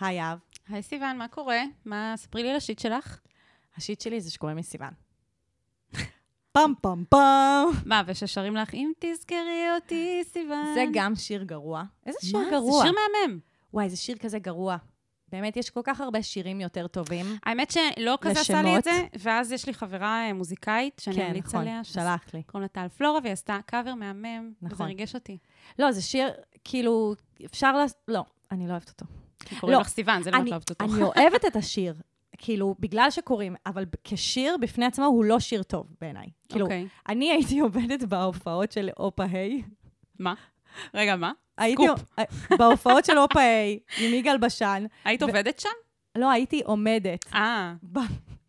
היי יהב. היי סיוון, מה קורה? מה, ספרי לי על השיט שלך. השיט שלי זה שקוראים לי סיוון. פם פם פם. מה, וששרים לך, אם תזכרי אותי, סיוון. זה גם שיר גרוע. איזה שיר מה? גרוע. זה שיר מהמם. וואי, זה שיר כזה גרוע. באמת, יש כל כך הרבה שירים יותר טובים. האמת שלא כזה עשה לי את. זה, ואז יש לי חברה אה, מוזיקאית, שאני כן, אמליץ נכון, עליה, שזה- שלחת לי. קוראים לה טל פלורה, והיא עשתה קאבר מהמם, וזה נכון. ריגש אותי. לא, זה שיר, כאילו, אפשר ל... לא, אני לא אוהבת אותו. כי קוראים לא, לך סיוון, זה לא את אני, אוהבת אותו. אני אוהבת את השיר, כאילו, בגלל שקוראים, אבל כשיר בפני עצמו הוא לא שיר טוב בעיניי. כאילו, אוקיי. אני הייתי עובדת בהופעות של אופה היי. מה? רגע, מה? הייתי בהופעות של אופה היי, עם יגאל בשן. היית ו- עובדת שם? לא, הייתי עומדת. אה,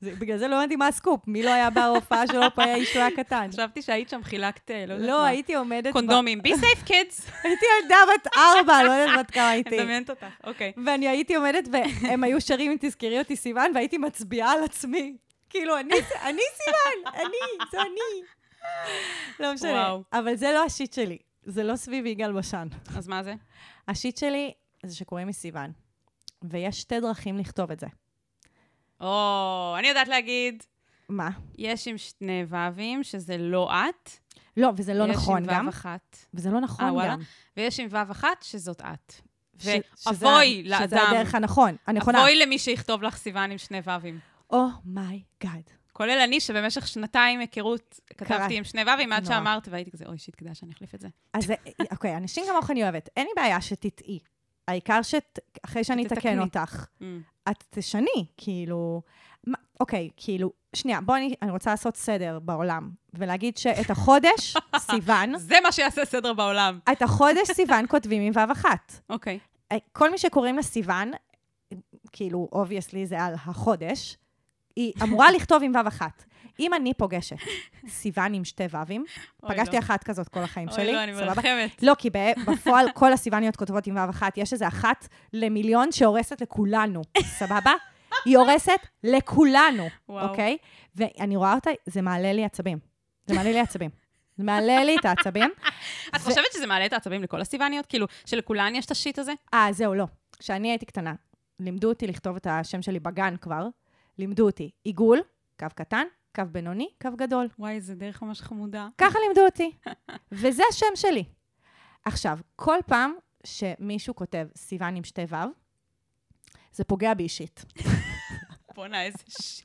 זה- בגלל זה לא הבנתי מה הסקופ. מי לא היה בהופעה של אופה היי כשהוא היה קטן? חשבתי שהיית שם, חילקת, לא יודעת לא, מה. הייתי עומדת... קונדומים. בי סייף קידס. הייתי ילדה בת ארבע, לא יודעת בת כמה הייתי. מדמיינת אותך, אוקיי. ואני הייתי עומדת, והם היו שרים אם תזכרי אותי סיוון, והייתי מצביעה על עצמי. כאילו, אני, סיוון, אני, זה אני. לא משנה. אבל זה לא השיט שלי. זה לא סביב יגאל בשן. אז מה זה? השיט שלי זה שקוראים לי סיוון. ויש שתי דרכים לכתוב את זה. או, אני יודעת להגיד, מה? יש עם שני ו"ים, שזה לא את. לא, וזה לא נכון יש גם. עם ו' אחת. וזה לא נכון אה, וואלה? גם. ויש עם ו' אחת, שזאת את. שזה- ואבוי שזה לאדם. הדרך הנכון, הנכונה. אבוי למי שיכתוב לך סיוון עם שני ו"ים. oh my God. כולל אני, שבמשך שנתיים היכרות. כתבתי עם שני ו"ים, עד. שאמרת, והייתי כזה, אוי, shit, כדאי שאני אחליף את זה. אז אוקיי, אנשים כמוך אני אוהבת. אין לי בעיה שתטעי. העיקר שאחרי שאני אתקן. אותך, Mm. את תשני, כאילו... מה- אוקיי, כאילו, שנייה, בואי, אני, אני רוצה לעשות סדר בעולם, ולהגיד שאת החודש, סיוון, זה מה שיעשה סדר בעולם. את החודש סיוון כותבים עם ו' אחת. אוקיי. אה, כל מי שקוראים לה סיוון, כאילו, obviously זה על החודש, היא אמורה לכתוב עם ו' אחת. אם אני פוגשת סיוון עם שתי ו"ים, אוי, פגשתי לא. אחת כזאת כל החיים אוי, שלי, לא, אני? מרחמת. לא, כי בפועל כל הסיווניות כותבות עם ו' אחת, יש איזה אחת למיליון שהורסת לכולנו, סבבה? היא הורסת לכולנו, וואו. אוקיי? ואני רואה אותה, זה מעלה לי עצבים. זה מעלה לי עצבים. זה מעלה לי את העצבים. את חושבת שזה מעלה את העצבים לכל הסיווניות? כאילו, שלכולן יש את השיט הזה? אה, זהו, לא. כשאני הייתי קטנה, לימדו אותי לכתוב את השם שלי בגן כבר, לימדו אותי עיגול, קו קטן, קו בינוני, קו גדול. וואי, זה דרך ממש חמודה. ככה לימדו אותי. וזה השם שלי. עכשיו, כל פעם שמישהו כותב סיוון עם שתי ו', זה פוגע בי אישית. בואנה, איזה ש...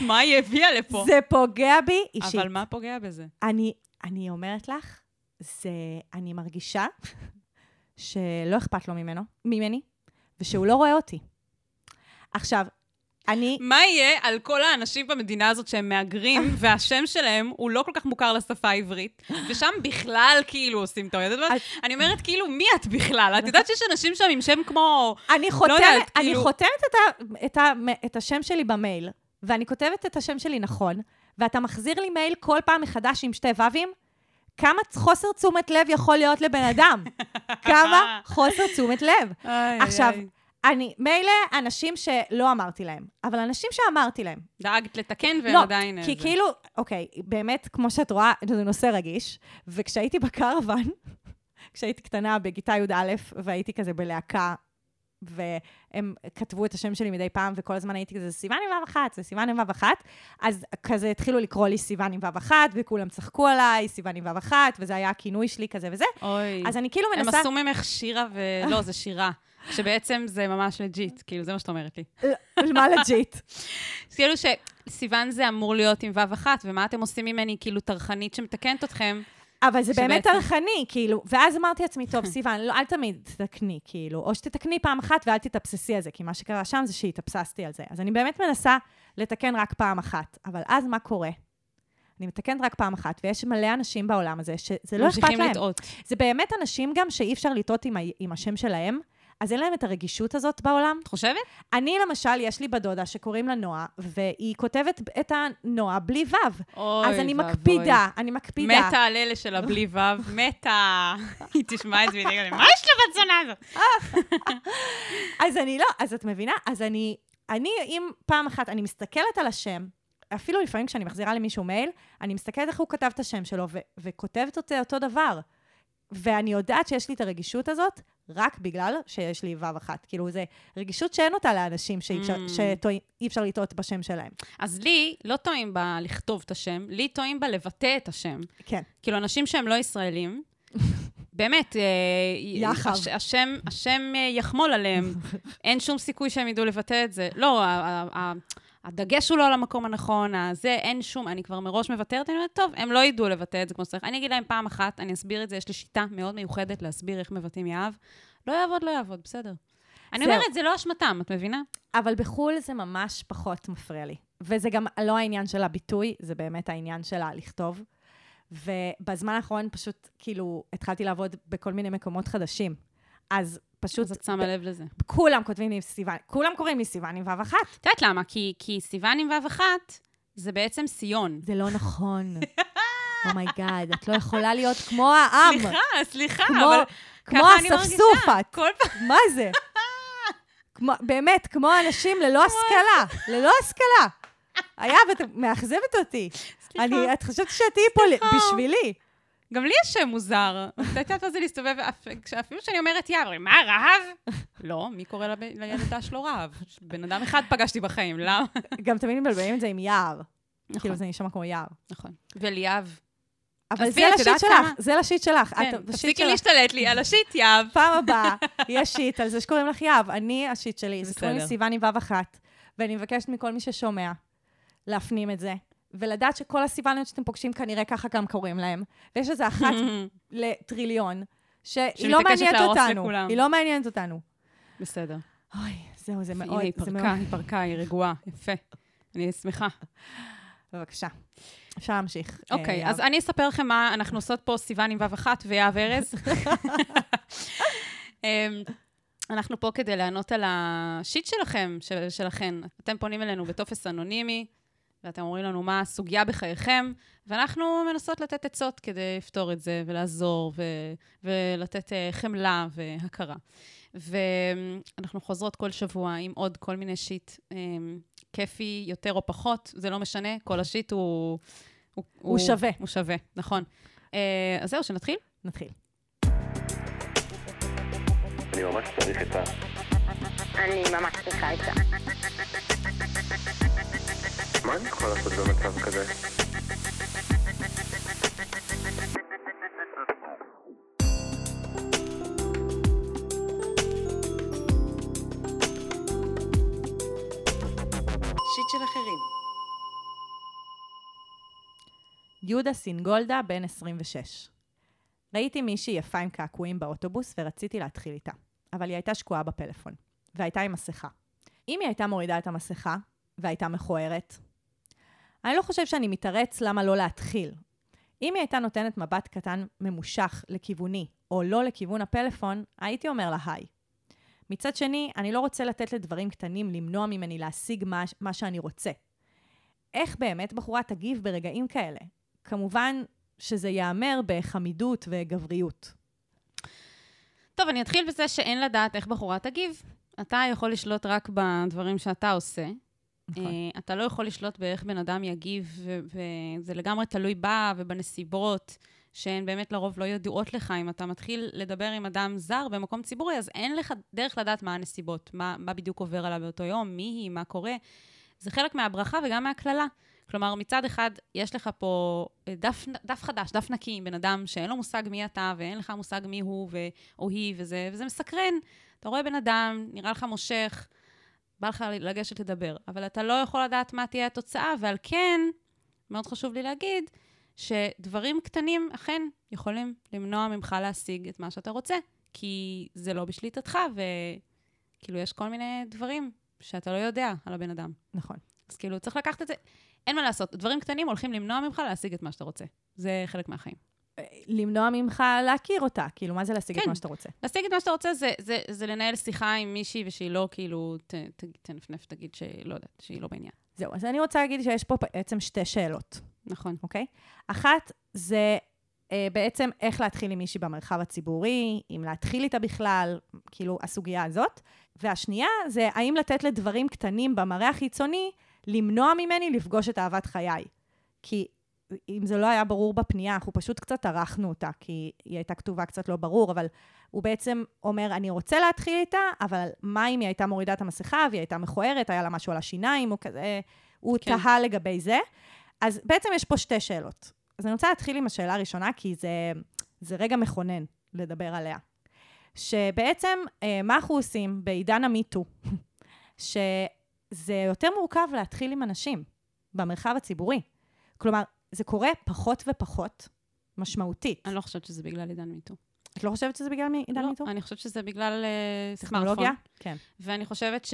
מה היא הביאה לפה? זה פוגע בי אישית. אבל מה פוגע בזה? אני, אני אומרת לך, זה, אני מרגישה שלא אכפת לו ממנו, ממני, ושהוא לא רואה אותי. עכשיו, אני, מה יהיה על כל האנשים במדינה הזאת שהם מהגרים, והשם שלהם הוא לא כל כך מוכר לשפה העברית, ושם בכלל כאילו עושים טעויות. את אני אומרת, כאילו, מי את בכלל? את יודעת שיש אנשים שם עם שם כמו... אני חותמת, יודעת, אני כאילו- חותמת את, ה, את, ה, את השם שלי במייל, ואני כותבת את השם שלי נכון, ואתה מחזיר לי מייל כל פעם מחדש עם שתי ו"ים, כמה חוסר תשומת לב יכול להיות לבן אדם? כמה חוסר תשומת לב? עכשיו. אני, מילא אנשים שלא אמרתי להם, אבל אנשים שאמרתי להם. דאגת לתקן והם לא, עדיין... כי זה. כאילו, אוקיי, באמת, כמו שאת רואה, זה נושא רגיש, וכשהייתי בקרוון, כשהייתי קטנה בכיתה י"א, והייתי כזה בלהקה, והם כתבו את השם שלי מדי פעם, וכל הזמן הייתי כזה, זה סיוון עם ו' אחת, זה סיוון עם ו' אחת, אז כזה התחילו לקרוא לי סיוון עם ו' אחת, וכולם צחקו עליי, סיוון עם ו' אחת, וזה היה הכינוי שלי כזה וזה. אוי. אז אני כאילו הם מנסה... עשו ממך שירה ו... לא, זה שירה. שבעצם זה ממש legit, כאילו, זה מה שאת אומרת לי. מה legit? כאילו שסיוון זה אמור להיות עם ו' אחת, ומה אתם עושים ממני, כאילו, טרחנית שמתקנת אתכם? אבל זה באמת טרחני, כאילו, ואז אמרתי לעצמי, טוב, סיוון, לא, אל תמיד תתקני, כאילו, או שתתקני פעם אחת ואל תתאבססי על זה, כי מה שקרה שם זה שהתאבססתי על זה. אז אני באמת מנסה לתקן רק פעם אחת, אבל אז מה קורה? אני מתקנת רק פעם אחת, ויש מלא אנשים בעולם הזה שזה לא אכפת ממשיכים להם. לטעות. זה באמת אנשים גם שאי אפשר לטעות עם, ה- עם השם שלהם, אז אין להם את הרגישות הזאת בעולם. את חושבת? אני, למשל, יש לי בת-דודה שקוראים לה נועה, והיא כותבת את הנועה בלי ו'. אוי אז אני ואבוי. מקפידה, אני מקפידה. מתה על אלה שלה בלי ו', מתה. היא תשמע את זה והיא תגיד, מה יש לבת זונה הזאת? אז אני לא, אז את מבינה? אז אני, אני, אם פעם אחת, אני מסתכלת על השם, אפילו לפעמים כשאני מחזירה למישהו מייל, אני מסתכלת איך הוא כתב את השם שלו, ו- וכותבת אותו אותו דבר. ואני יודעת שיש לי את הרגישות הזאת, רק בגלל שיש לי וו אחת. כאילו, זו רגישות שאין אותה לאנשים שאי אפשר, Mm. שאי אפשר לטעות בשם שלהם. אז לי לא טועים בלכתוב את השם, לי טועים בלבטא את השם. כן. כאילו, אנשים שהם לא ישראלים, באמת, אה, יחב. הש, השם, השם אה, יחמול עליהם. אין שום סיכוי שהם ידעו לבטא את זה. לא, ה- ה- ה- הדגש הוא לא על המקום הנכון, הזה, אין שום, אני כבר מראש מוותרת, אני אומרת, טוב, הם לא ידעו לבטא את זה כמו שצריך. אני אגיד להם פעם אחת, אני אסביר את זה, יש לי שיטה מאוד מיוחדת להסביר איך מבטאים יהב. לא יעבוד, לא יעבוד, בסדר. אני זהו. אומרת, זה לא אשמתם, את מבינה? אבל בחו"ל זה ממש פחות מפריע לי. וזה גם לא העניין של הביטוי, זה באמת העניין של הלכתוב. ובזמן האחרון פשוט, כאילו, התחלתי לעבוד בכל מיני מקומות חדשים. אז פשוט, אז את שמה לב לזה. כולם כותבים לי סיוון, כולם קוראים לי סיוון עם וו אחת. את יודעת למה? כי, כי סיוון עם וו אחת, זה בעצם סיון. זה לא נכון. oh my God, את לא יכולה להיות כמו העם. סליחה, סליחה, כמו, אבל כמו אספסוף. את. כל פעם... מה זה? כמו, באמת, כמו אנשים ללא השכלה. ללא השכלה. היה, ואת מאכזבת אותי. סליחה. אני, את חושבת שאת תהיי פה. בשבילי. גם לי יש שם מוזר. את יודעת מה זה להסתובב, אפילו שאני אומרת אומרים, מה, רהב? לא, מי קורא לילדה שלו רהב? בן אדם אחד פגשתי בחיים, למה? גם תמיד מבלבלים את זה עם יער. נכון, כאילו, זה נשמע כמו יער. נכון. וליאב. אבל זה לשיט שלך? זה לשיט שלך. כן, תפסיקי. להשתלט לי על השיט, יהב. פעם הבאה, יש שיט על זה שקוראים לך יהב. אני, השיט שלי, זה קוראים לי. סיוון עם וו אחת. ואני מבקשת מכל מי ששומע להפנים את זה, ולדעת שכל הסיווניות שאתם פוגשים כנראה ככה גם קוראים להם. ויש איזה אחת לטריליון, שהיא לא מעניינת אותנו. לכולם. היא לא מעניינת אותנו. בסדר. אוי, זהו, זה מאוד, הנה, היא זה מאוד... פרקה, היא פרקה, היא רגועה, יפה. אני שמחה. בבקשה. אפשר להמשיך. אוקיי, אה, אז אני אספר לכם מה אנחנו עושות פה, סיוון עם וו אחת ויהב ארז. אמ, אנחנו פה כדי לענות על השיט שלכם, של, שלכן. אתם פונים אלינו בטופס אנונימי, ואתם אומרים לנו מה הסוגיה בחייכם, ואנחנו מנסות לתת עצות כדי לפתור את זה, ולעזור, ו, ולתת uh, חמלה והכרה. ואנחנו חוזרות כל שבוע עם עוד כל מיני שיט, um, כיפי יותר או פחות, זה לא משנה, כל השיט הוא... הוא, הוא שווה. הוא שווה, נכון. Uh, אז זהו, שנתחיל? נתחיל. אני ממש צריך את ה... אני ממש צריכה את זה. מה אני יכול לעשות במצב כזה? שיט של אחרים. יהודה סינגולדה, בן 26. ראיתי מישהי יפה עם קעקועים באוטובוס ורציתי להתחיל איתה, אבל היא הייתה שקועה בפלאפון, והייתה עם מסכה. אם היא הייתה מורידה את המסכה, והייתה מכוערת, אני לא חושב שאני מתרץ למה לא להתחיל. אם היא הייתה נותנת מבט קטן ממושך לכיווני, או לא לכיוון הפלאפון, הייתי אומר לה היי. מצד שני, אני לא רוצה לתת לדברים קטנים למנוע ממני להשיג מה, מה שאני רוצה. איך באמת בחורה תגיב ברגעים כאלה? כמובן שזה ייאמר בחמידות וגבריות. טוב, אני אתחיל בזה שאין לדעת איך בחורה תגיב. אתה יכול לשלוט רק בדברים שאתה עושה. נכון. אה, אתה לא יכול לשלוט באיך בן אדם יגיב, וזה לגמרי תלוי בה ובנסיבות, שהן באמת לרוב לא ידועות לך. אם אתה מתחיל לדבר עם אדם זר במקום ציבורי, אז אין לך דרך לדעת מה הנסיבות, מה, מה בדיוק עובר עליו באותו יום, מי היא, מה קורה. זה חלק מהברכה וגם מהקללה. כלומר, מצד אחד, יש לך פה אה, דף, דף חדש, דף נקי עם בן אדם שאין לו מושג מי אתה, ואין לך מושג מי הוא ו- או היא, וזה, וזה מסקרן. אתה רואה בן אדם, נראה לך מושך, בא לך לגשת לדבר, אבל אתה לא יכול לדעת מה תהיה התוצאה, ועל כן, מאוד חשוב לי להגיד, שדברים קטנים אכן יכולים למנוע ממך להשיג את מה שאתה רוצה, כי זה לא בשליטתך, וכאילו יש כל מיני דברים שאתה לא יודע על הבן אדם. נכון. אז כאילו, צריך לקחת את זה, אין מה לעשות, דברים קטנים הולכים למנוע ממך להשיג את מה שאתה רוצה. זה חלק מהחיים. למנוע ממך להכיר אותה, כאילו, מה זה להשיג את כן. מה שאתה רוצה? להשיג את מה שאתה רוצה זה, זה, זה לנהל שיחה עם מישהי ושהיא לא כאילו ת, ת, תנפנף, תגיד שלא יודעת, שהיא לא בעניין. זהו, אז אני רוצה להגיד שיש פה בעצם שתי שאלות, נכון. אוקיי? אחת זה אה, בעצם איך להתחיל עם מישהי במרחב הציבורי, אם להתחיל איתה בכלל, כאילו, הסוגיה הזאת. והשנייה זה האם לתת לדברים קטנים במראה החיצוני למנוע ממני לפגוש את אהבת חיי. כי אם זה לא היה ברור בפנייה, אנחנו פשוט קצת ערכנו אותה, כי היא הייתה כתובה קצת לא ברור, אבל הוא בעצם אומר, אני רוצה להתחיל איתה, אבל מה אם היא הייתה מורידה את המסכה והיא הייתה מכוערת, היה לה משהו על השיניים, הוא כזה, הוא כן. תהה לגבי זה. אז בעצם יש פה שתי שאלות. אז אני רוצה להתחיל עם השאלה הראשונה, כי זה, זה רגע מכונן לדבר עליה. שבעצם, אה, מה אנחנו עושים בעידן המיטו? שזה יותר מורכב להתחיל עם אנשים במרחב הציבורי. כלומר, זה קורה פחות ופחות משמעותית. אני לא חושבת שזה בגלל עידן מיטו. את לא חושבת שזה בגלל עידן לא, מיטו? אני חושבת שזה בגלל אה, טכנולוגיה? סמארטפון. כן, ואני חושבת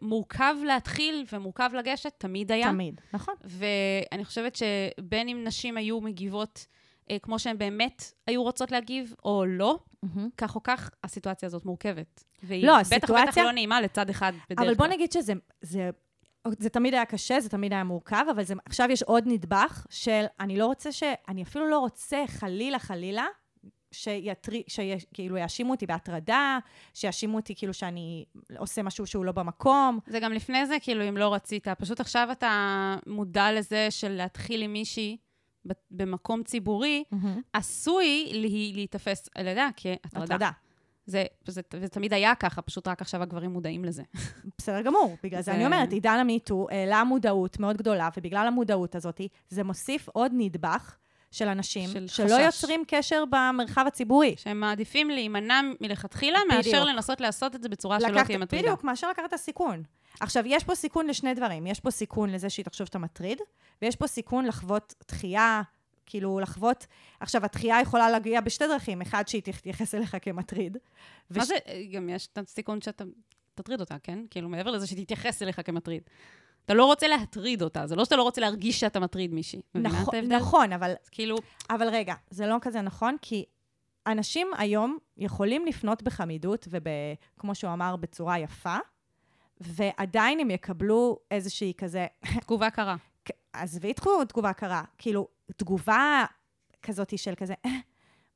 שמורכב להתחיל ומורכב לגשת, תמיד היה. תמיד, נכון. ואני חושבת שבין אם נשים היו מגיבות אה, כמו שהן באמת היו רוצות להגיב, או לא, כך או כך, הסיטואציה הזאת מורכבת. והיא לא, בטח ובטח הסיטואציה- לא נעימה לצד אחד בדרך כלל. אבל בוא נגיד שזה... זה, זה תמיד היה קשה, זה תמיד היה מורכב, אבל זה, עכשיו יש עוד נדבך של אני לא רוצה ש... אני אפילו לא רוצה, חלילה, חלילה, שיתרי, שכאילו יאשימו אותי בהטרדה, שיאשימו אותי כאילו שאני עושה משהו שהוא לא במקום. זה גם לפני זה, כאילו, אם לא רצית. פשוט עכשיו אתה מודע לזה של להתחיל עם מישהי במקום ציבורי, עשוי לה- להיתפס על ידה כהטרדה. הטרדה. זה, זה, זה תמיד היה ככה, פשוט רק עכשיו הגברים מודעים לזה. בסדר גמור. בגלל זה זה- אני אומרת, עידן המיטו העלה מודעות מאוד גדולה, ובגלל המודעות הזאת, זה מוסיף עוד נדבך של אנשים של שלא חשש. יוצרים קשר במרחב הציבורי. שהם מעדיפים להימנע מלכתחילה, בדיוק. מאשר לנסות לעשות את זה בצורה שלא לקחת- תהיה מטרידה. בדיוק, מאשר לקחת סיכון. עכשיו, יש פה סיכון לשני דברים. יש פה סיכון לזה שהיא תחשוב שאתה מטריד, ויש פה סיכון לחוות דחייה, כאילו לחוות... עכשיו, הדחייה יכולה להגיע בשתי דרכים. אחד, שהיא תתייחס אליך כמטריד. מה וש- זה, גם יש את הסיכון שאתה תטריד אותה, כן? כאילו, מעבר לזה שתתייחס אליך כמטריד. אתה לא רוצה להטריד אותה, זה לא שאתה לא רוצה להרגיש שאתה מטריד מישהי. נכון? נכון, אבל כאילו, אבל רגע, זה לא כזה נכון, כי אנשים היום יכולים לפנות בחמידות וכמו שהוא אמר, בצורה יפה, ועדיין הם יקבלו איזושהי כזה, תגובה קרה. עזבי תגובה קרה, כאילו, תגובה כזאת של כזה, "אה,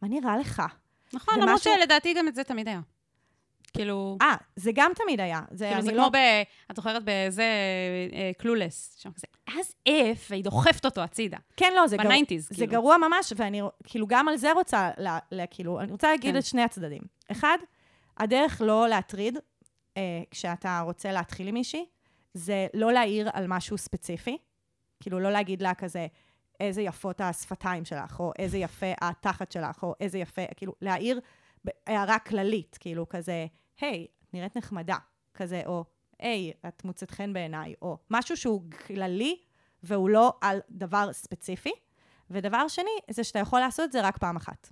מה נראה לך? נכון, זה למרות משהו- שלדעתי גם את זה תמיד היה. כאילו, אה, זה גם תמיד היה. זה, כאילו זה לא... כמו ב... את זוכרת באיזה Clueless, שם כזה, as if, והיא דוחפת אותו הצידה. כן, לא, זה גרוע. ב nineties, זה כאילו. גרוע ממש, ואני כאילו גם על זה רוצה, לה, לה, כאילו, אני רוצה להגיד כן. את שני הצדדים. אחד, הדרך לא להטריד, אה, כשאתה רוצה להתחיל עם מישהי, זה לא להעיר על משהו ספציפי. כאילו, לא להגיד לה כזה, איזה יפות השפתיים שלך, או איזה יפה התחת שלך, או איזה יפה, כאילו, להעיר הערה כללית, כאילו, כזה, היי, את נראית נחמדה, כזה, או היי, את מוצאת חן בעיניי, או משהו שהוא כללי, והוא לא על דבר ספציפי. ודבר שני, זה שאתה יכול לעשות את זה רק פעם אחת.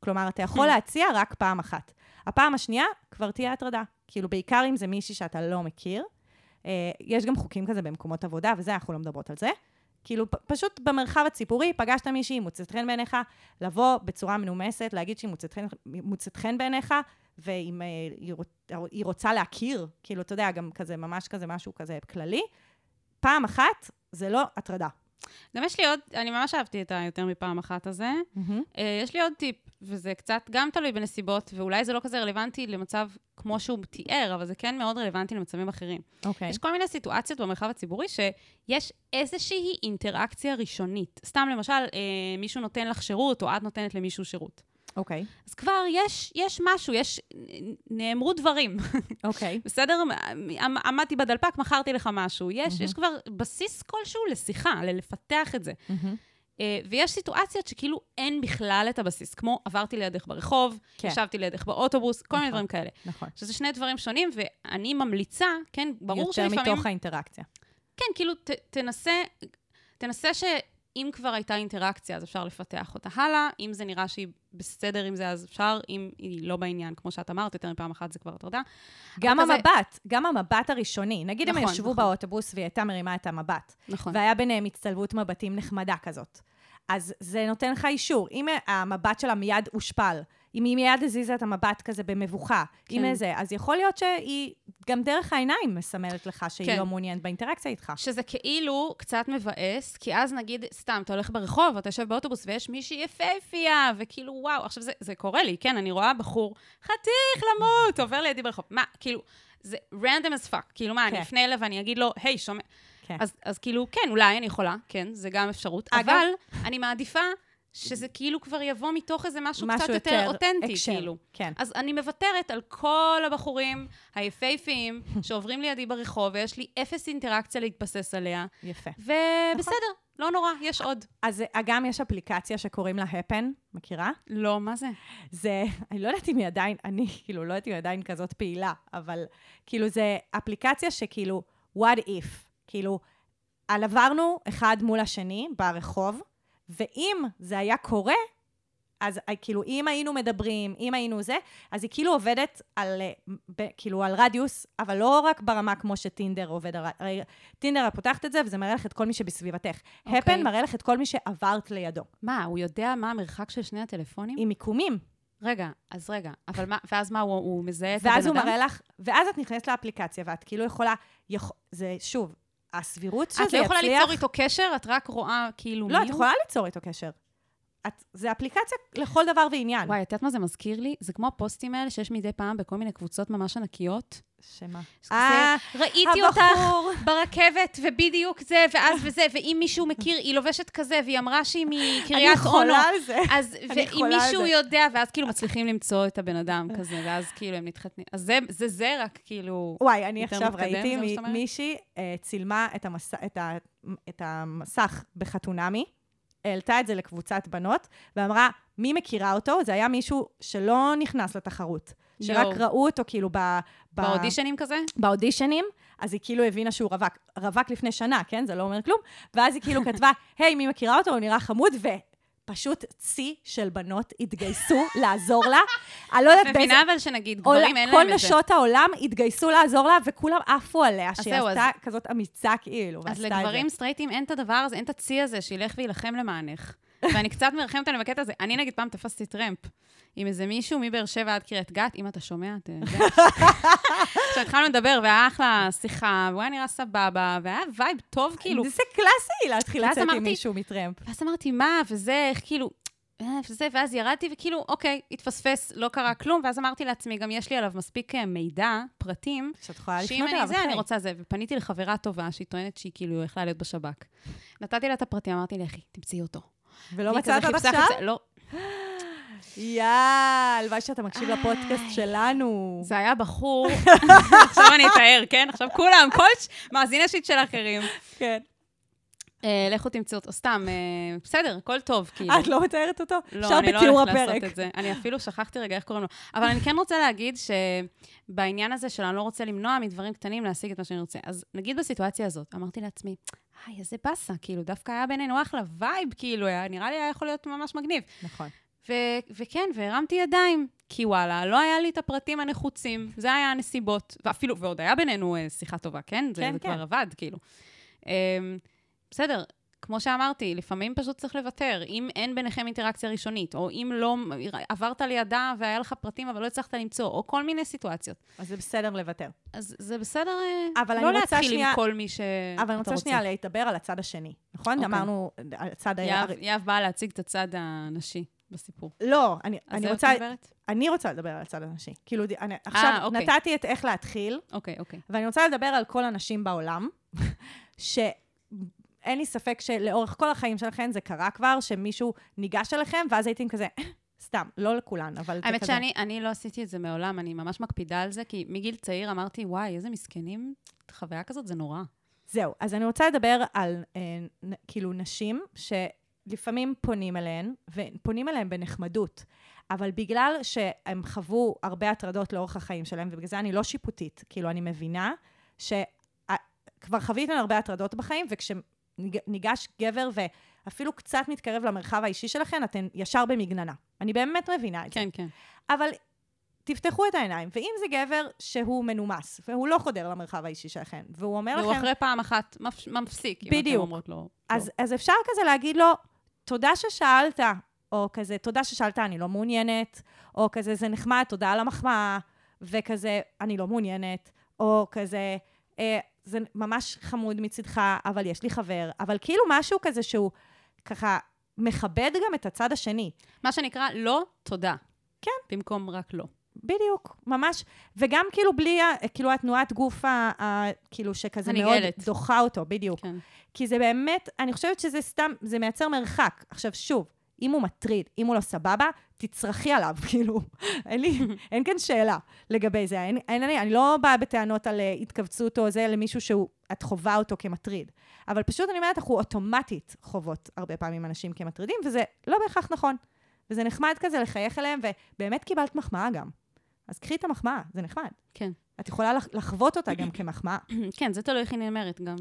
כלומר, אתה יכול להציע רק פעם אחת. הפעם השנייה כבר תהיה הטרדה. כאילו, בעיקר אם זה מישהי שאתה לא מכיר. אה, יש גם חוקים כזה במקומות עבודה, וזה, אנחנו לא מדברות על זה. כאילו, פשוט במרחב הציבורי, פגשת מישהי, מוצאת חן בעיניך, לבוא בצורה מנומסת, להגיד שהיא מוצאת חן, מוצאת חן בעיניך, ואם אה, היא, היא רוצה להכיר, כאילו, אתה יודע, גם כזה, ממש כזה משהו כזה כללי, פעם אחת זה לא הטרדה. גם יש לי עוד, אני ממש אהבתי את היותר מפעם אחת הזה. אה, יש לי עוד טיפ, וזה קצת גם תלוי בנסיבות, ואולי זה לא כזה רלוונטי למצב כמו שהוא תיאר, אבל זה כן מאוד רלוונטי למצבים אחרים. אוקיי. יש כל מיני סיטואציות במרחב הציבורי שיש איזושהי אינטראקציה ראשונית. סתם למשל, אה, מישהו נותן לך שירות, או את נותנת למישהו שירות. אוקיי. אז כבר יש, יש משהו, יש, נאמרו דברים. אוקיי. בסדר? עמ- עמדתי בדלפק, מכרתי לך משהו. יש, יש כבר בסיס כלשהו לשיחה, ללפתח את זה. אה, ויש סיטואציות שכאילו אין בכלל את הבסיס, כמו עברתי לידך ברחוב, כן. ישבתי לידך באוטובוס, כל מיני נכון. דברים כאלה. נכון. שזה שני דברים שונים, ואני ממליצה, כן, ברור יותר שלפעמים... מתוך האינטראקציה. כן, כאילו, ת, תנסה, תנסה שאם כבר הייתה אינטראקציה, אז אפשר לפתח אותה הלאה. אם זה נראה שהיא בסדר עם זה, אז אפשר. אם היא לא בעניין, כמו שאת אמרת, יותר מפעם אחת זה כבר הטרדה. גם כזה- המבט, גם המבט הראשוני. נגיד הם נכון, ישבו נכון. באוטובוס והיא הייתה מרימה את המבט, נכון. והיה ביניהם הצטלבות מבטים נחמדה כזאת. אז זה נותן לך אישור. אם המבט שלה מיד הושפל, אם היא מיד הזיזה את המבט כזה במבוכה, כן. אם זה, אז יכול להיות שהיא גם דרך העיניים מסמלת לך שהיא כן. לא מעוניינת באינטראקציה איתך. שזה כאילו קצת מבאס, כי אז נגיד, סתם, אתה הולך ברחוב, אתה יושב באוטובוס ויש מישהי יפהפייה, וכאילו, וואו, עכשיו זה, זה קורה לי, כן, אני רואה בחור, חתיך למות, עובר לידי ברחוב. מה, כאילו, זה random as fuck, כאילו, מה, אני כן. אפנה אליו ואני אגיד לו, היי, שומע, כן. אז, אז כאילו, כן, אולי אני יכולה, כן, זה גם אפשרות, אגב- אבל אני מעדיפה שזה כאילו כבר יבוא מתוך איזה משהו, משהו קצת יותר יותר אותנטי, הקשר. כאילו. כן. אז אני מוותרת על כל הבחורים היפהפיים שעוברים לידי ברחוב, ויש לי אפס אינטראקציה להתבסס עליה, יפה. ובסדר, לא נורא, יש עוד. אז אה, גם יש אפליקציה שקוראים לה הפן, מכירה? לא, מה זה? זה, אני לא יודעת אם היא עדיין, אני כאילו לא יודעת אם היא עדיין כזאת פעילה, אבל כאילו זה אפליקציה שכאילו, what if, כאילו, על עברנו אחד מול השני ברחוב, ואם זה היה קורה, אז אה, כאילו, אם היינו מדברים, אם היינו זה, אז היא כאילו עובדת על, אה, ב, כאילו, על רדיוס, אבל לא רק ברמה כמו שטינדר עובד. הרי טינדר, פותחת את זה, וזה מראה לך את כל מי שבסביבתך. אוקיי. הפן מראה לך את כל מי שעברת לידו, מה, הוא יודע מה המרחק של שני הטלפונים? עם מיקומים. רגע, אז רגע, אבל מה, ואז מה, הוא, הוא מזהה את הבן אדם? ואז הוא מראה לך, ואז את נכנסת לאפליקציה, ואת כאילו יכולה, יכ... זה שוב, הסבירות שזה את לא יצליח... יכולה ליצור איתו קשר? את רק רואה כאילו לא, מי את הוא? יכולה ליצור איתו קשר. את, זה אפליקציה לכל דבר ועניין. וואי, את יודעת מה זה מזכיר לי? זה כמו הפוסטים האלה שיש מדי פעם בכל מיני קבוצות ממש ענקיות. שמה? שזה, ראיתי אותך. ברכבת, ובדיוק זה, ואז וזה, ואם מישהו מכיר, היא לובשת כזה, והיא אמרה שהיא אני מקריית אונו. חולה על זה. אז אני ואם מישהו. יודע, ואז כאילו מצליחים למצוא את הבן אדם כזה, ואז כאילו הם מתחתנים. אז זה, זה, זה רק כאילו... וואי, אני עכשיו ראיתי? מישהי אה, צילמה את, המס... את, ה... את המסך בחתונמי, העלתה את זה לקבוצת בנות, ואמרה, מי מכירה אותו? זה היה מישהו שלא נכנס לתחרות. שרק יואו. ראו אותו כאילו ב... ב- באודישנים כזה? באודישנים, אז היא כאילו הבינה שהוא רווק. רווק לפני שנה, כן? זה לא אומר כלום. ואז היא כאילו כתבה, היי, מי מכירה אותו? הוא נראה חמוד, ופשוט צי של בנות התגייסו לעזור לה. אני לא יודעת באיזה... מבינה אבל שנגיד, גברים אין כל להם את זה. נשות העולם התגייסו לעזור לה, וכולם עפו עליה, שהיא עשתה כזאת אמיצה כאילו, אז את. לגברים סטרייטים אין את הדבר הזה, אין את הצי הזה שילך וילחם למענך. ואני קצת מרחמת עליהם בקטע הזה. אני נגיד פעם תפסתי טרמפ עם איזה מישהו מבאר שבע עד קריית גת, אם אתה שומע, אתה יודע. עכשיו התחלנו לדבר, והיה אחלה שיחה, והוא היה נראה סבבה, והיה vibe טוב, כאילו. זה קלאסי להתחיל לצאת עם מישהו מטרמפ. ואז אמרתי, מה, וזה, איך כאילו, אה, וזה, ואז ירדתי, וכאילו, אוקיי, התפספס, לא קרה כלום, ואז אמרתי לעצמי, גם יש לי עליו מספיק אה, מידע, פרטים, שאת יכולה שאם לפנות אני אליו זה, אני אחרי. רוצה זה. ופניתי לחברה טובה, שהיא טוענת שהיא כאילו יכלה להיות בשב"כ. נתתי לה את הפרטים, אמרתי לי, אחי, תמצאי אותו. ולא מצאת עד עכשיו? חיפשה, לא, יא, הלוואי שאתה מקשיב לפודקאסט שלנו. זה היה בחור, עכשיו אני אתאר, כן? עכשיו כולם, כל מאזיני שיט של אחרים. כן. אה, לכו תמצאו אותו, סתם, אה, בסדר, הכל טוב, כאילו. את לא מתארת אותו? לא, אני לא הולכת. לעשות את זה. אני אפילו שכחתי רגע איך קוראים לו. אבל אני כן רוצה להגיד שבעניין הזה של אני לא רוצה למנוע מדברים קטנים להשיג את מה שאני רוצה. אז נגיד בסיטואציה הזאת, אמרתי לעצמי, היי, איזה באסה, כאילו, דווקא היה בינינו אחלה vibe, כאילו, היה, נראה לי היה יכול להיות ממש מגניב. נכון. ו- וכן, והרמתי ידיים, כי וואלה, לא היה לי את הפרטים הנחוצים, זה היה הנסיבות, ואפילו, ועוד היה בינינו אה, שיחה טובה, כן? זה, כן, זה כן. כבר עבד, כאילו. אמ, בסדר, כמו שאמרתי, לפעמים פשוט צריך לוותר. אם אין ביניכם אינטראקציה ראשונית, או אם לא עברת ליידה והיה לך פרטים אבל לא הצלחת למצוא, או כל מיני סיטואציות. אז זה בסדר לוותר. אז זה בסדר אה, אבל לא רוצה להתחיל שנייה- עם כל מי שאתה אבל אני רוצה שנייה לדבר על הצד השני, נכון? אוקיי. אמרנו, הצד ה... יהב, יהב באה להציג את הצד הנשי בסיפור. לא, אני אני רוצה... אני רוצה לדבר על הצד הנשי. כאילו, אני, עכשיו אוקיי. נתתי את איך להתחיל, אוקיי, אוקיי. ואני רוצה לדבר על כל הנשים בעולם, שאין לי ספק שלאורך כל החיים שלכם זה קרה כבר, שמישהו ניגש אליכם, ואז הייתם כזה, סתם, לא לכולן, אבל זה האמת כזה. שאני אני לא עשיתי את זה מעולם, אני ממש מקפידה על זה, כי מגיל צעיר אמרתי, וואי, איזה מסכנים, חוויה כזאת זה נורא. זהו, אז אני רוצה לדבר על אה, נ, כאילו נשים שלפעמים פונים אליהן, ופונים אליהן בנחמדות, אבל בגלל שהם חוו הרבה הטרדות לאורך החיים שלהם, ובגלל זה אני לא שיפוטית, כאילו, אני מבינה שכבר חוויתם הרבה הטרדות בחיים, וכשניגש גבר ואפילו קצת מתקרב למרחב האישי שלכם, אתן ישר במגננה. אני באמת מבינה את זה. כן, כן. אבל תפתחו את העיניים, ואם זה גבר שהוא מנומס, והוא לא חודר למרחב האישי שלכם, והוא אומר והוא לכם... אחרי פעם אחת מפ- מפסיק, אם אתם בדיוק. אומרות לו. אז, לא. אז אפשר כזה להגיד לו, תודה ששאלת, או כזה, תודה ששאלת, אני לא מעוניינת, או כזה, זה נחמד, תודה על המחמאה, וכזה, אני לא מעוניינת, או כזה, אה, זה ממש חמוד מצידך, אבל יש לי חבר, אבל כאילו משהו כזה שהוא ככה מכבד גם את הצד השני. מה שנקרא, לא, תודה. כן. במקום רק לא. בדיוק, ממש. וגם כאילו בלי, כאילו התנועת גוף, ה, ה, כאילו שכזה מאוד הניגלת. דוחה אותו, בדיוק. כן. כי זה באמת, אני חושבת שזה סתם, זה מייצר מרחק. עכשיו, שוב, אם הוא מטריד, אם הוא לא סבבה, תצרחי עליו, כאילו. אין לי, אין כאן שאלה לגבי זה. אין, אין, אני, אני לא באה בטענות על אה, התכווצות או זה למישהו שאת חווה אותו כמטריד. אבל פשוט אני אומרת, אנחנו אוטומטית חוות הרבה פעמים אנשים כמטרידים, וזה לא בהכרח נכון. וזה נחמד כזה לחייך אליהם, ובאמת קיבלת מחמאה גם. אז קחי את המחמאה, זה נחמד. כן. את יכולה לח- לחוות אותה גם כמחמאה. כן, זה תלוי איך היא נאמרת גם.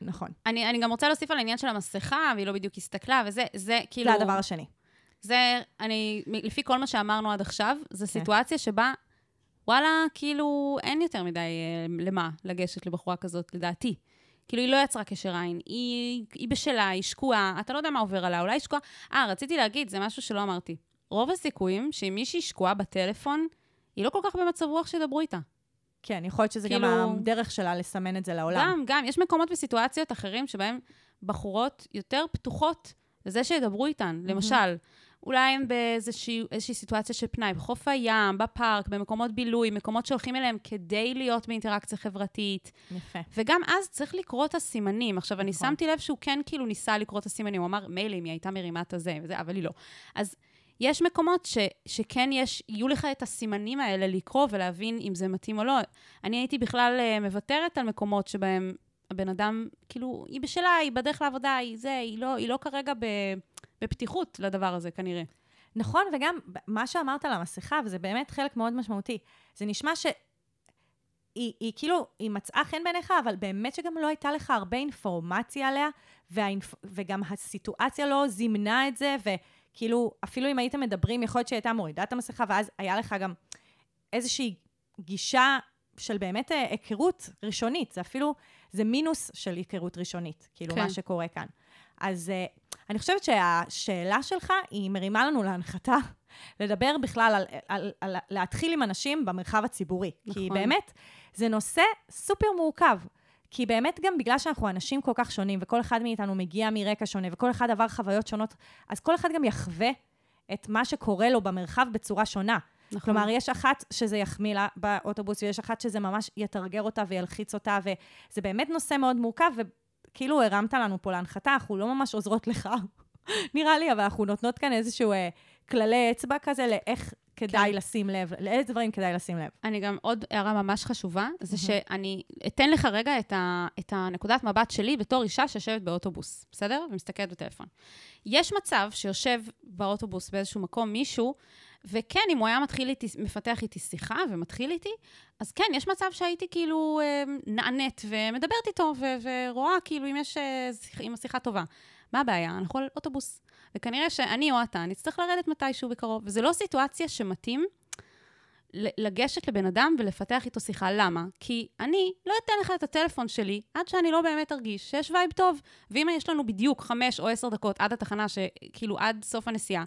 נכון. אני, אני גם רוצה להוסיף על העניין של המסכה, והיא לא בדיוק הסתכלה, וזה, זה כאילו... זה הדבר השני. זה, אני, לפי כל מה שאמרנו עד עכשיו, זו סיטואציה שבה, וואלה, כאילו, אין יותר מדי אה, למה לגשת לבחורה כזאת, לדעתי. כאילו, היא לא יצרה קשר עין, היא, היא בשלה, היא שקועה, אתה לא יודע מה עובר עליה, אולי היא שקועה... אה, רציתי להגיד, זה משהו שלא אמרתי. רוב הסיכויים שאם מישהי שקועה בטלפון, היא לא כל כך במצב רוח שידברו איתה. כן, יכול להיות שזה גם כאילו- הדרך שלה לסמן את זה לעולם. גם, גם, יש מקומות וסיטואציות אחרים שבהם בחורות יותר פתוחות לזה שידברו איתן. למשל, אולי הם באיזושהי איזושהי סיטואציה של פנאי, בחוף הים, בפארק, במקומות בילוי, מקומות שהולכים אליהם כדי להיות באינטראקציה חברתית. יפה. וגם אז צריך לקרוא את הסימנים. עכשיו, אני נכון. שמתי לב שהוא כן כאילו ניסה לקרוא את הסימנים, הוא אמר, מילא אם היא הייתה מרימה את הזה וזה, אבל היא לא. אז יש מקומות ש, שכן יש, יהיו לך את הסימנים האלה לקרוא ולהבין אם זה מתאים או לא. אני הייתי בכלל אה, מוותרת על מקומות שבהם הבן אדם, כאילו, היא בשלה, היא בדרך לעבודה, היא זה, היא לא, היא לא כרגע ב, בפתיחות לדבר הזה, כנראה. נכון, וגם מה שאמרת על המסכה, וזה באמת חלק מאוד משמעותי, זה נשמע ש... היא, היא כאילו, היא מצאה חן בעיניך, אבל באמת שגם לא הייתה לך הרבה אינפורמציה עליה, והאינפ... וגם הסיטואציה לא זימנה את זה, וכאילו, אפילו אם הייתם מדברים, יכול להיות שהיא הייתה מורידה את המסכה, ואז היה לך גם איזושהי גישה של באמת אה, היכרות ראשונית. זה אפילו, זה מינוס של היכרות ראשונית, כאילו, כן. מה שקורה כאן. אז אה, אני חושבת שהשאלה שלך, היא מרימה לנו להנחתה לדבר בכלל על, על, על, על להתחיל עם אנשים במרחב הציבורי. נכון. כי. באמת, זה נושא סופר מורכב. כי באמת גם בגלל שאנחנו אנשים כל כך שונים, וכל אחד מאיתנו מגיע מרקע שונה, וכל אחד עבר חוויות שונות, אז כל אחד גם יחווה את מה שקורה לו במרחב בצורה שונה. נכון. כלומר, יש אחת שזה יחמיא לה באוטובוס, ויש אחת שזה ממש יתרגר אותה וילחיץ אותה, וזה באמת נושא מאוד מורכב, וכאילו הרמת לנו פה להנחתה, אנחנו לא ממש עוזרות לך, נראה לי, אבל אנחנו נותנות כאן איזשהו אה, כללי אצבע כזה לאיך כדאי כן. לשים לב, לאיזה דברים כדאי לשים לב. אני גם, עוד הערה ממש חשובה, זה שאני אתן לך רגע את, ה, את הנקודת מבט שלי בתור אישה שיושבת באוטובוס, בסדר? ומסתכלת בטלפון. יש מצב שיושב באוטובוס באיזשהו מקום מישהו, וכן, אם הוא היה מתחיל איתי, מפתח איתי שיחה ומתחיל איתי, אז כן, יש מצב שהייתי כאילו אה, נענית ומדברת איתו, ו- ורואה כאילו אם יש, אה, אם השיחה טובה. מה הבעיה? אנחנו על אוטובוס. וכנראה שאני או אתה נצטרך לרדת מתישהו בקרוב. וזו לא סיטואציה שמתאים לגשת לבן אדם ולפתח איתו שיחה. למה? כי אני לא אתן לך את הטלפון שלי עד שאני לא באמת ארגיש שיש vibe טוב. ואם יש לנו בדיוק חמש או עשר דקות עד התחנה, שכאילו עד סוף הנסיעה,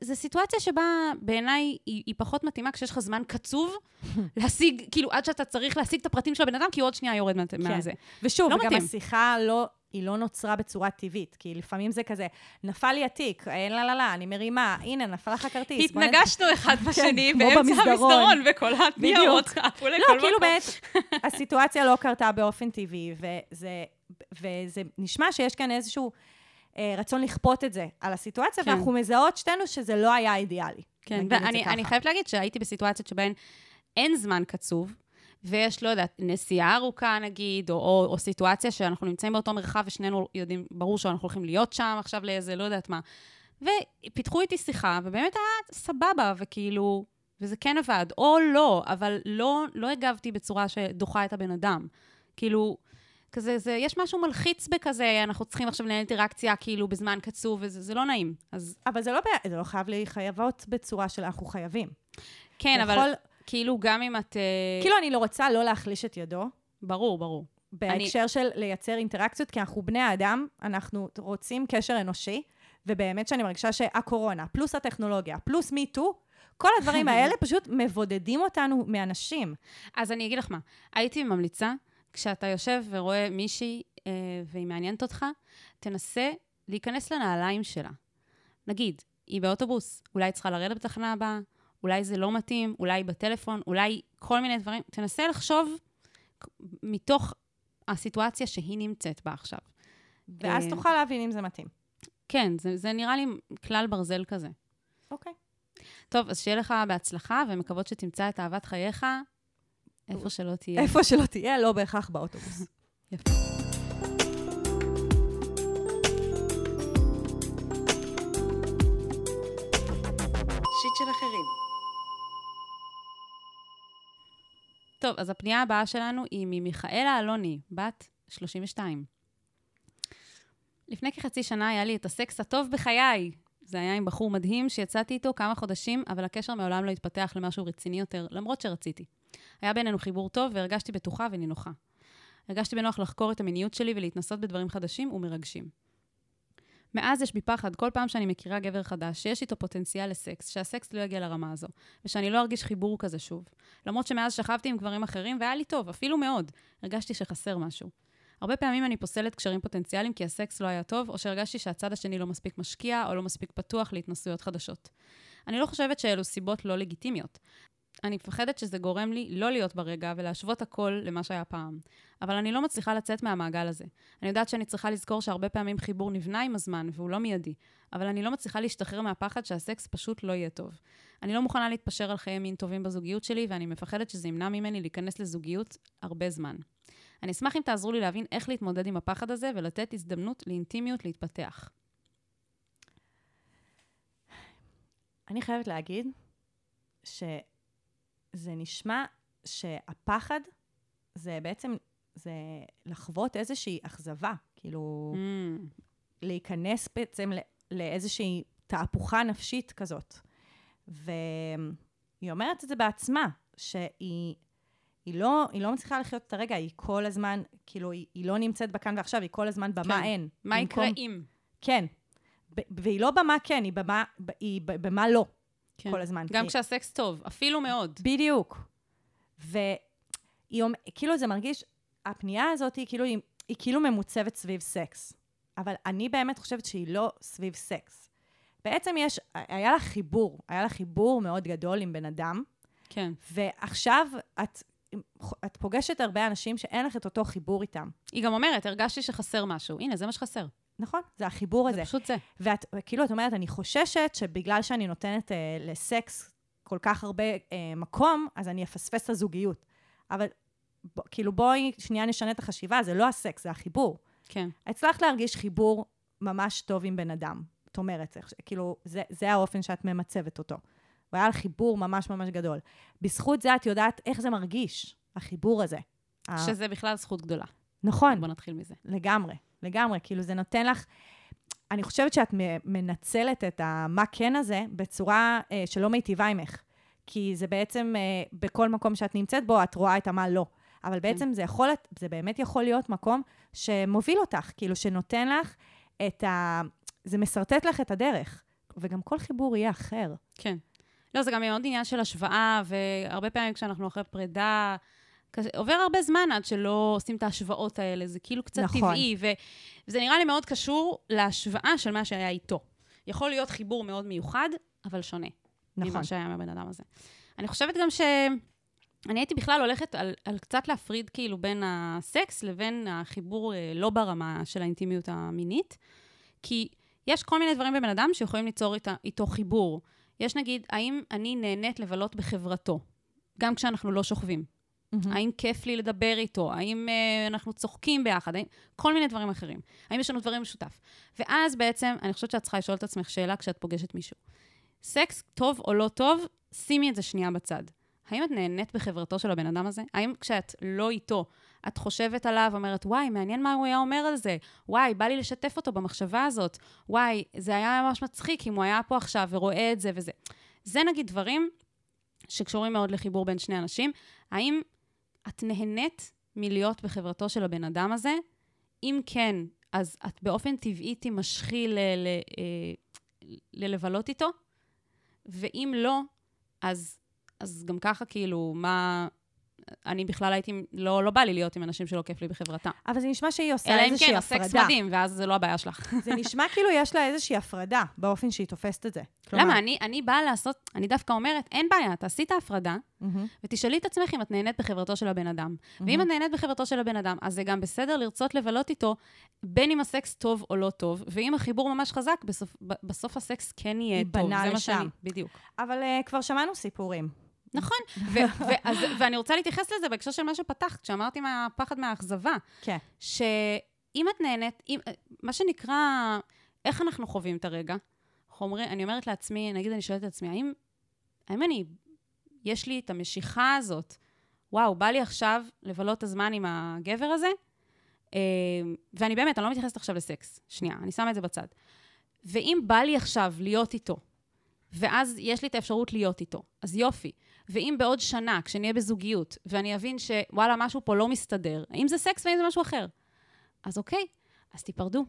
זו סיטואציה שבה בעיניי היא, היא פחות מתאימה כשיש לך זמן קצוב להשיג, כאילו עד שאתה צריך להשיג את הפרטים של הבן אדם, כי הוא עוד שנייה יורד מה, כן. מהזה. ושוב, לא וגם מתאים. השיחה לא... היא לא נוצרה בצורה טבעית, כי לפעמים זה כזה, נפל לי התיק, אה, לא, לא, לא, אני מרימה, הנה, נפל לך כרטיס. בוא נ- התנגשנו אחד בשני כמו באמצע במסדרון. המסדרון, וכל. הניירות לכל לא, כאילו מקום. באמת, הסיטואציה לא קרתה באופן טבעי, וזה, וזה נשמע שיש כאן איזשהו רצון לכפות את זה על הסיטואציה, כן. ואנחנו מזהות שתינו שזה לא היה אידיאלי. כן, ואני. חייבת להגיד שהייתי בסיטואציות שבהן אין זמן קצוב, ויש, לא יודעת, נסיעה ארוכה נגיד, או, או, או סיטואציה שאנחנו נמצאים באותו מרחב ושנינו יודעים, ברור שאנחנו הולכים להיות שם עכשיו לאיזה, לא יודעת מה. ופיתחו איתי שיחה, ובאמת היה סבבה, וכאילו, וזה כן עבד, או לא, אבל לא, לא הגבתי בצורה שדוחה את הבן אדם. כאילו, כזה, זה, יש משהו מלחיץ בכזה, אנחנו צריכים עכשיו לנהל אינטראקציה כאילו בזמן קצוב, וזה זה לא נעים. אז אבל זה לא, זה לא חייב להיחייבות בצורה של אנחנו חייבים. כן, זה אבל יכול- כאילו גם אם את... אה, כאילו, אני לא רוצה לא להחליש את ידו, ברור, ברור. בהקשר של לייצר אינטראקציות, כי אנחנו בני האדם, אנחנו רוצים קשר אנושי, ובאמת שאני מרגישה שהקורונה, פלוס הטכנולוגיה, פלוס מיטו, כל הדברים האלה פשוט מבודדים אותנו מאנשים. אז אני אגיד לך מה, הייתי ממליצה, כשאתה יושב ורואה מישהי אה, והיא מעניינת אותך, תנסה להיכנס לנעליים שלה. נגיד, היא באוטובוס, אולי היא צריכה לרדת בתחנה הבאה, אולי זה לא מתאים, אולי בטלפון, אולי כל מיני דברים. תנסה לחשוב מתוך הסיטואציה שהיא נמצאת בה עכשיו. ואז אה, תוכל להבין אם זה מתאים. כן, זה, זה נראה לי כלל ברזל כזה. אוקיי. טוב, אז שיהיה לך בהצלחה, ומקוות שתמצא את אהבת חייך איפה שלא תהיה. איפה שלא תהיה, לא בהכרח באוטובוס. יפה. שיט של אחרים. טוב, אז הפנייה הבאה שלנו היא ממיכאלה אלוני, בת 32. לפני כחצי שנה היה לי את הסקס הטוב בחיי. זה היה עם בחור מדהים שיצאתי איתו כמה חודשים, אבל הקשר מעולם לא התפתח למשהו רציני יותר, למרות שרציתי. היה בינינו חיבור טוב והרגשתי בטוחה ונינוחה. הרגשתי בנוח לחקור את המיניות שלי ולהתנסות בדברים חדשים ומרגשים. מאז יש בי פחד כל פעם שאני מכירה גבר חדש, שיש איתו פוטנציאל לסקס, שהסקס לא יגיע לרמה הזו, ושאני לא ארגיש חיבור כזה שוב. למרות שמאז שכבתי עם גברים אחרים והיה לי טוב, אפילו מאוד, הרגשתי שחסר משהו. הרבה פעמים אני פוסלת קשרים פוטנציאליים כי הסקס לא היה טוב, או שהרגשתי שהצד השני לא מספיק משקיע, או לא מספיק פתוח להתנסויות חדשות. אני לא חושבת שאלו סיבות לא לגיטימיות. אני מפחדת שזה גורם לי לא להיות ברגע ולהשוות הכל למה שהיה פעם. אבל אני לא מצליחה לצאת מהמעגל הזה. אני יודעת שאני צריכה לזכור שהרבה פעמים חיבור נבנה עם הזמן, והוא לא מיידי. אבל אני לא מצליחה להשתחרר מהפחד שהסקס פשוט לא יהיה טוב. אני לא מוכנה להתפשר על חיי מין טובים בזוגיות שלי, ואני מפחדת שזה ימנע ממני להיכנס לזוגיות הרבה זמן. אני אשמח אם תעזרו לי להבין איך להתמודד עם הפחד הזה ולתת הזדמנות לאינטימיות להתפתח. אני חייבת להגיד שזה נשמע שהפחד זה בעצם, זה לחוות איזושהי אכזבה. כאילו, Mm, להיכנס בעצם ל- לאיזושהי תהפוכה נפשית כזאת. והיא אומרת את זה בעצמה, שהיא היא לא, היא לא מצליחה לחיות את הרגע, היא כל הזמן, כאילו, היא, היא לא נמצאת בכאן ועכשיו, היא כל הזמן במה כן. אין. מה יקרה במקום- אם? כן. ב- והיא לא במה כן, היא במה, היא במה לא, כן. כל הזמן. גם כי- כשהסקס טוב, אפילו מאוד. בדיוק. והיא אומרת, כאילו זה מרגיש, הפנייה הזאת היא כאילו, היא, היא כאילו ממוצבת סביב סקס. אבל אני באמת חושבת שהיא לא סביב סקס. בעצם יש, היה לה חיבור, היה לה חיבור מאוד גדול עם בן אדם, כן. ועכשיו את, את פוגשת הרבה אנשים שאין לך את אותו חיבור איתם. היא גם אומרת, הרגשתי שחסר משהו. הנה, זה מה שחסר. נכון? זה החיבור זה הזה. פשוט זה. ואת, כאילו, את אומרת, אני חוששת שבגלל שאני נותנת אה, לסקס כל כך הרבה אה, מקום, אז אני אפספס את הזוגיות. אבל ב, כאילו, בואי שנייה נשנה את החשיבה, זה לא הסקס, זה החיבור. כן. הצלחת להרגיש חיבור ממש טוב עם בן אדם. זאת אומרת, כאילו, זה, זה האופן שאת ממצבת אותו. והיה לך חיבור ממש ממש גדול. בזכות זה את יודעת איך זה מרגיש, החיבור הזה. ה- שזה בכלל זכות גדולה. נכון. בוא נתחיל מזה. לגמרי, לגמרי. כאילו, זה נותן לך... אני חושבת שאת מנצלת את המה כן הזה בצורה אה, שלא מיטיבה עמך. כי זה בעצם, אה, בכל מקום שאת נמצאת בו, את רואה את המה לא. אבל בעצם זה יכול, זה באמת יכול להיות מקום שמוביל אותך, כאילו, שנותן לך את ה... זה משרטט לך את הדרך. וגם כל חיבור יהיה אחר. כן. לא, זה גם מאוד עניין של השוואה, והרבה פעמים כשאנחנו אחרי פרידה, עובר הרבה זמן עד שלא עושים את ההשוואות האלה, זה כאילו קצת נכון. טבעי, ו, וזה נראה לי מאוד קשור להשוואה של מה שהיה איתו. יכול להיות חיבור מאוד מיוחד, אבל שונה. נכון. ממה שהיה עם הבן אדם הזה. אני חושבת גם ש... אני הייתי בכלל הולכת על, על קצת להפריד כאילו בין הסקס לבין החיבור אה, לא ברמה של האינטימיות המינית, כי יש כל מיני דברים בבן אדם שיכולים ליצור איתה, איתו חיבור. יש נגיד, האם אני נהנית לבלות בחברתו, גם כשאנחנו לא שוכבים? האם כיף לי לדבר איתו? האם uh, אנחנו צוחקים ביחד? האם... כל מיני דברים אחרים. האם יש לנו דברים משותף? ואז בעצם, אני חושבת שאת צריכה לשאול את עצמך שאלה כשאת פוגשת מישהו. סקס, טוב או לא טוב, שימי את זה שנייה בצד. האם את נהנית בחברתו של הבן אדם הזה? האם כשאת לא איתו, את חושבת עליו, אומרת, וואי, מעניין מה הוא היה אומר על זה, וואי, בא לי לשתף אותו במחשבה הזאת, וואי, זה היה ממש מצחיק אם הוא היה פה עכשיו ורואה את זה וזה. זה נגיד דברים שקשורים מאוד לחיבור בין שני אנשים. האם את נהנית מלהיות בחברתו של הבן אדם הזה? אם כן, אז את באופן טבעי תימשכי אה, ללבלות איתו, ואם לא, אז, אז גם ככה, כאילו, מה... אני בכלל הייתי, לא, לא בא לי להיות עם אנשים שלא כיף לי בחברתם. אבל זה נשמע שהיא עושה אלא אם איזושהי כן, הפרדה. הסקס מדהים, ואז זה לא הבעיה שלך. זה נשמע כאילו יש לה איזושהי הפרדה באופן שהיא תופסת את זה. כלומר- למה? אני, אני באה לעשות, אני דווקא אומרת, אין בעיה, תעשי את ההפרדה, מהמם. ותשאלי את עצמך אם את נהנית בחברתו של הבן אדם. ואם את נהנית בחברתו של הבן אדם, אז זה גם בסדר לרצות לבלות איתו, בין אם הסקס טוב או לא טוב, ואם החיבור ממש חזק, בסוף, בסוף הסקס כן יהיה טוב. זה מה לשם. שאני, בדיוק. אבל uh, כבר שמענו סיפורים. נכון. ו- ו- אז- ואני רוצה להתייחס לזה בהקשר של מה שפתחת, כשאמרתי מהפחד מהאכזבה. כן. שאם את נהנית, אם, מה שנקרא, איך אנחנו חווים את הרגע? אומרים, אני אומרת לעצמי, נגיד אני שואלת את עצמי, האם, האם אני, יש לי את המשיכה הזאת, וואו, בא לי עכשיו לבלות את הזמן עם הגבר הזה? אה, ואני באמת, אני לא מתייחסת עכשיו לסקס. שנייה, אני שמה את זה בצד. ואם בא לי עכשיו להיות איתו, ואז יש לי את האפשרות להיות איתו, אז יופי. ואם בעוד שנה, כשנהיה בזוגיות, ואני אבין שוואלה, משהו פה לא מסתדר, האם זה סקס ואם זה משהו אחר, אז אוקיי, אז תיפרדו.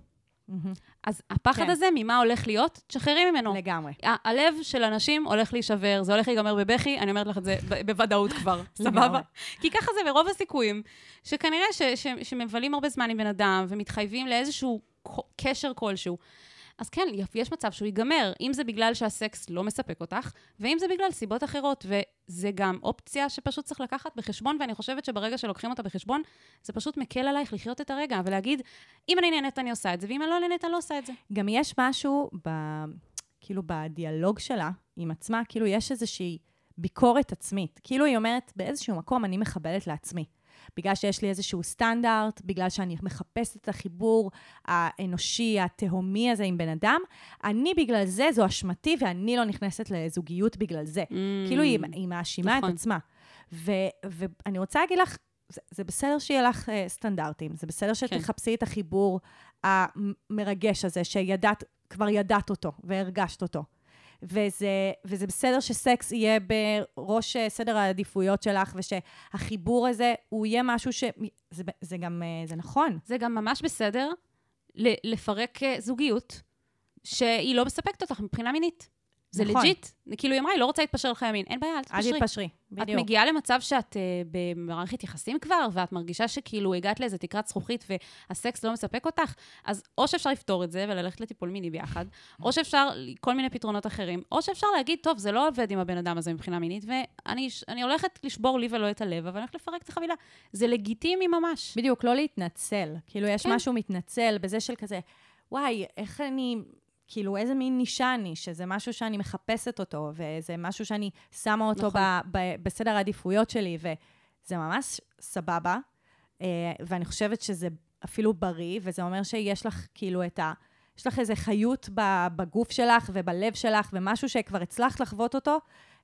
מהמם. אז הפחד כן. הזה, ממה הולך להיות? תשחררי ממנו. לגמרי. ה- הלב של אנשים הולך להישבר, זה הולך להיגמר בבכי, אני אומרת לך את זה ב- בוודאות כבר. סבבה? כי ככה זה ברוב הסיכויים, שכנראה ש- ש- שמבלים הרבה זמן עם בן אדם ומתחייבים לאיזשהו קשר כלשהו. אז כן, יש מצב שהוא ייגמר, אם זה בגלל שהסקס לא מספק אותך, ואם זה בגלל סיבות אחרות, וזה גם אופציה שפשוט צריך לקחת בחשבון, ואני חושבת שברגע שלוקחים אותה בחשבון, זה פשוט מקל עלייך לחיות את הרגע, ולהגיד, אם אני נהנית אני עושה את זה, ואם אני לא נהנית אני לא עושה את זה. גם יש משהו, ב, כאילו, בדיאלוג שלה עם עצמה, כאילו, יש איזושהי ביקורת עצמית. כאילו, היא אומרת, באיזשהו מקום אני מכבדת לעצמי. בגלל שיש לי איזשהו סטנדרט, בגלל שאני מחפשת את החיבור האנושי, התהומי הזה עם בן אדם, אני בגלל זה, זו אשמתי, ואני לא נכנסת לזוגיות בגלל זה. כאילו, היא, היא מאשימה נכון. את עצמה. ו- ואני רוצה להגיד לך, זה, זה בסדר שיהיה לך uh, סטנדרטים, זה בסדר שתחפשי את החיבור המרגש הזה, שידעת, כבר ידעת אותו והרגשת אותו. וזה, וזה בסדר שסקס יהיה בראש אה, סדר העדיפויות שלך, ושהחיבור הזה, הוא יהיה משהו ש... זה, זה גם, אה, זה נכון. זה גם ממש בסדר לפרק אה, זוגיות שהיא לא מספקת אותך מבחינה מינית. זה נכון. legit. כאילו, היא אמרה, היא לא רוצה להתפשר לך ימין. אין בעיה, אל אל תתפשרי. תתפשרי, את בדיוק. מגיעה למצב שאת אה, במערכת יחסים כבר, ואת מרגישה שכאילו הגעת לאיזה תקרת זכוכית והסקס לא מספק אותך, אז או שאפשר לפתור את זה וללכת לטיפול מיני ביחד, או שאפשר כל מיני פתרונות אחרים, או שאפשר להגיד, טוב, זה לא עובד עם הבן אדם הזה מבחינה מינית, ואני אני הולכת לשבור לי ולא את הלב, אבל אני הולכת לפרק את החבילה. זה לגיטימי ממש. בדיוק, לא להתנצל. כאילו, יש כן. משהו מתנצל בזה של כזה, וואי, איך אני, כאילו, איזה מין נישה אני, שזה משהו שאני מחפשת אותו, וזה משהו שאני שמה אותו נכון. ב, ב, בסדר העדיפויות שלי, וזה ממש סבבה. אה, ואני חושבת שזה אפילו בריא, וזה אומר שיש לך, כאילו, את ה... יש לך איזו חיות בגוף שלך ובלב שלך, ומשהו שכבר הצלחת לחוות אותו,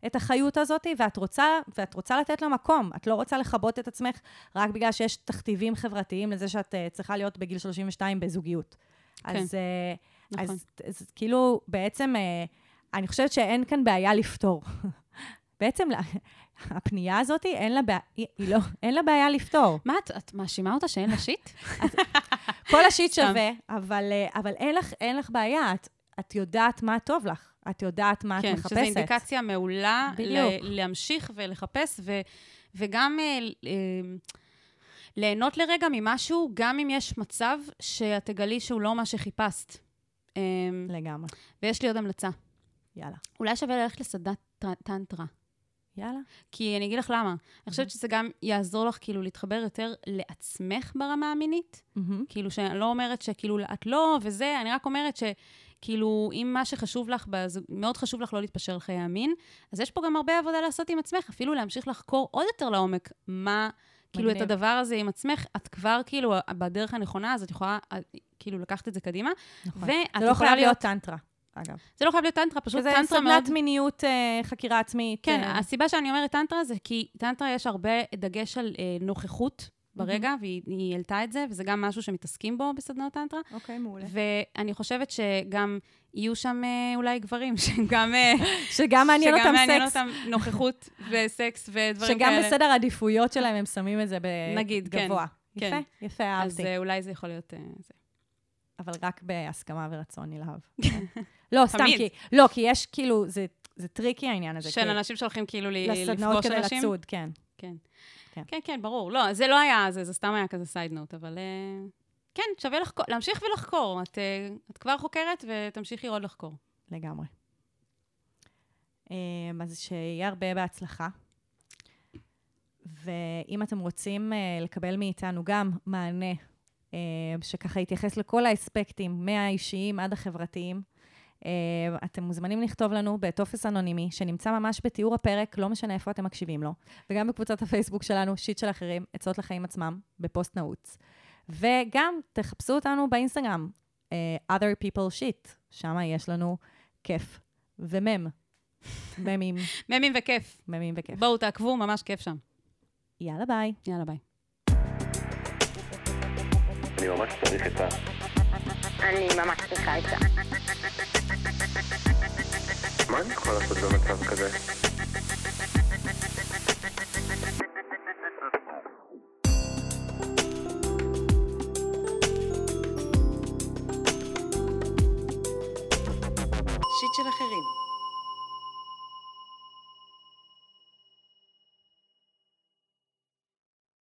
את החיות הזאת, ואת רוצה, ואת רוצה לתת לה מקום. את לא רוצה לכבות את עצמך רק בגלל שיש תכתיבים חברתיים לזה שאת uh, צריכה להיות בגיל 32 בזוגיות. כן. אז, uh, נכון. אז, אז כאילו, בעצם, uh, אני חושבת שאין כאן בעיה לפתור. בעצם, הפנייה הזאת, אין לה, בעיה, היא, לא, אין לה בעיה לפתור. מה, את, את מאשימה אותה שאין לה שיט? כל השיט. שווה, אבל, אה, אבל אין, לך, אין לך בעיה, את, את יודעת מה טוב לך, את יודעת מה כן, את מחפשת. שזו אינדיקציה מעולה. ל- להמשיך ולחפש, ו, וגם אה, אה, ליהנות לרגע ממשהו, גם אם יש מצב שאת תגלי שהוא לא מה שחיפשת. אה, לגמרי. ויש לי עוד המלצה. יאללה. אולי שווה ללכת לסדנת טר- טנטרה. יאללה. כי אני אגיד לך למה. אני חושבת שזה גם יעזור לך כאילו להתחבר יותר לעצמך ברמה המינית. מהמם. כאילו, שאני לא אומרת שכאילו את לא וזה, אני רק אומרת שכאילו, אם מה שחשוב לך, בז... מאוד חשוב לך לא להתפשר לחיי המין, אז יש פה גם הרבה עבודה לעשות עם עצמך, אפילו להמשיך לחקור עוד יותר לעומק מה, כאילו, את. הדבר הזה עם עצמך, את כבר כאילו בדרך הנכונה, אז את יכולה אה, כאילו לקחת את זה קדימה. נכון. זה לא חייב להיות טנטרה, אגב. זה לא חייב להיות טנטרה, פשוט שזה טנטרה מאוד... סדנת מיניות, אה, חקירה עצמית. כן, אה, הסיבה שאני אומרת טנטרה זה כי טנטרה יש הרבה דגש על אה, נוכחות ברגע, והיא היא העלתה את זה, וזה גם משהו שמתעסקים בו בסדנות טנטרה. אוקיי, מעולה. ואני חושבת שגם יהיו שם אה, אולי גברים, שגם... אה, שגם מעניין שגם אותם מעניין סקס. אותם נוכחות וסקס ודברים שגם כאלה. בסדר העדיפויות שלהם הם שמים את זה נגיד, כן, בגבוה. כן. יפה, יפה, אז אהבתי. אה, אולי זה יכול להיות... אה, זה. אבל רק בהסכמה ורצון נלהב. לא, סתם. כי... לא, כי יש כאילו, זה- זה טריקי העניין הזה. של כי אנשים שהולכים כאילו ל- לסדנאות לפגוש כדי אנשים. לצוד, כן. כן. כן, כן, ברור. לא, זה לא היה זה, זה סתם היה כזה side note, אבל אה, כן, שווה לחקור, להמשיך ולחקור. את, אה, את כבר חוקרת ותמשיכי עוד לחקור. לגמרי. אה, אז שיהיה הרבה בהצלחה. ואם אתם רוצים אה, לקבל מאיתנו גם מענה אה, שככה יתייחס לכל האספקטים, מהאישיים עד החברתיים, אתם מוזמנים לכתוב לנו בטופס אנונימי, שנמצא ממש בתיאור הפרק, לא משנה איפה אתם מקשיבים לו, וגם בקבוצת הפייסבוק שלנו, שיט של אחרים, עצות לחיים עצמם, בפוסט נעוץ. וגם תחפשו אותנו באינסטגרם, אה, other people shit, שם יש לנו כיף ומם. ממים, ממים וכיף. ממים וכיף. בואו, תעקבו, ממש כיף שם. יאללה ביי. יאללה, ביי. אני ממש צריך עצה. אני ממש צריכה עצה. מה אני יכול לעשות במצב כזה? שיט של אחרים.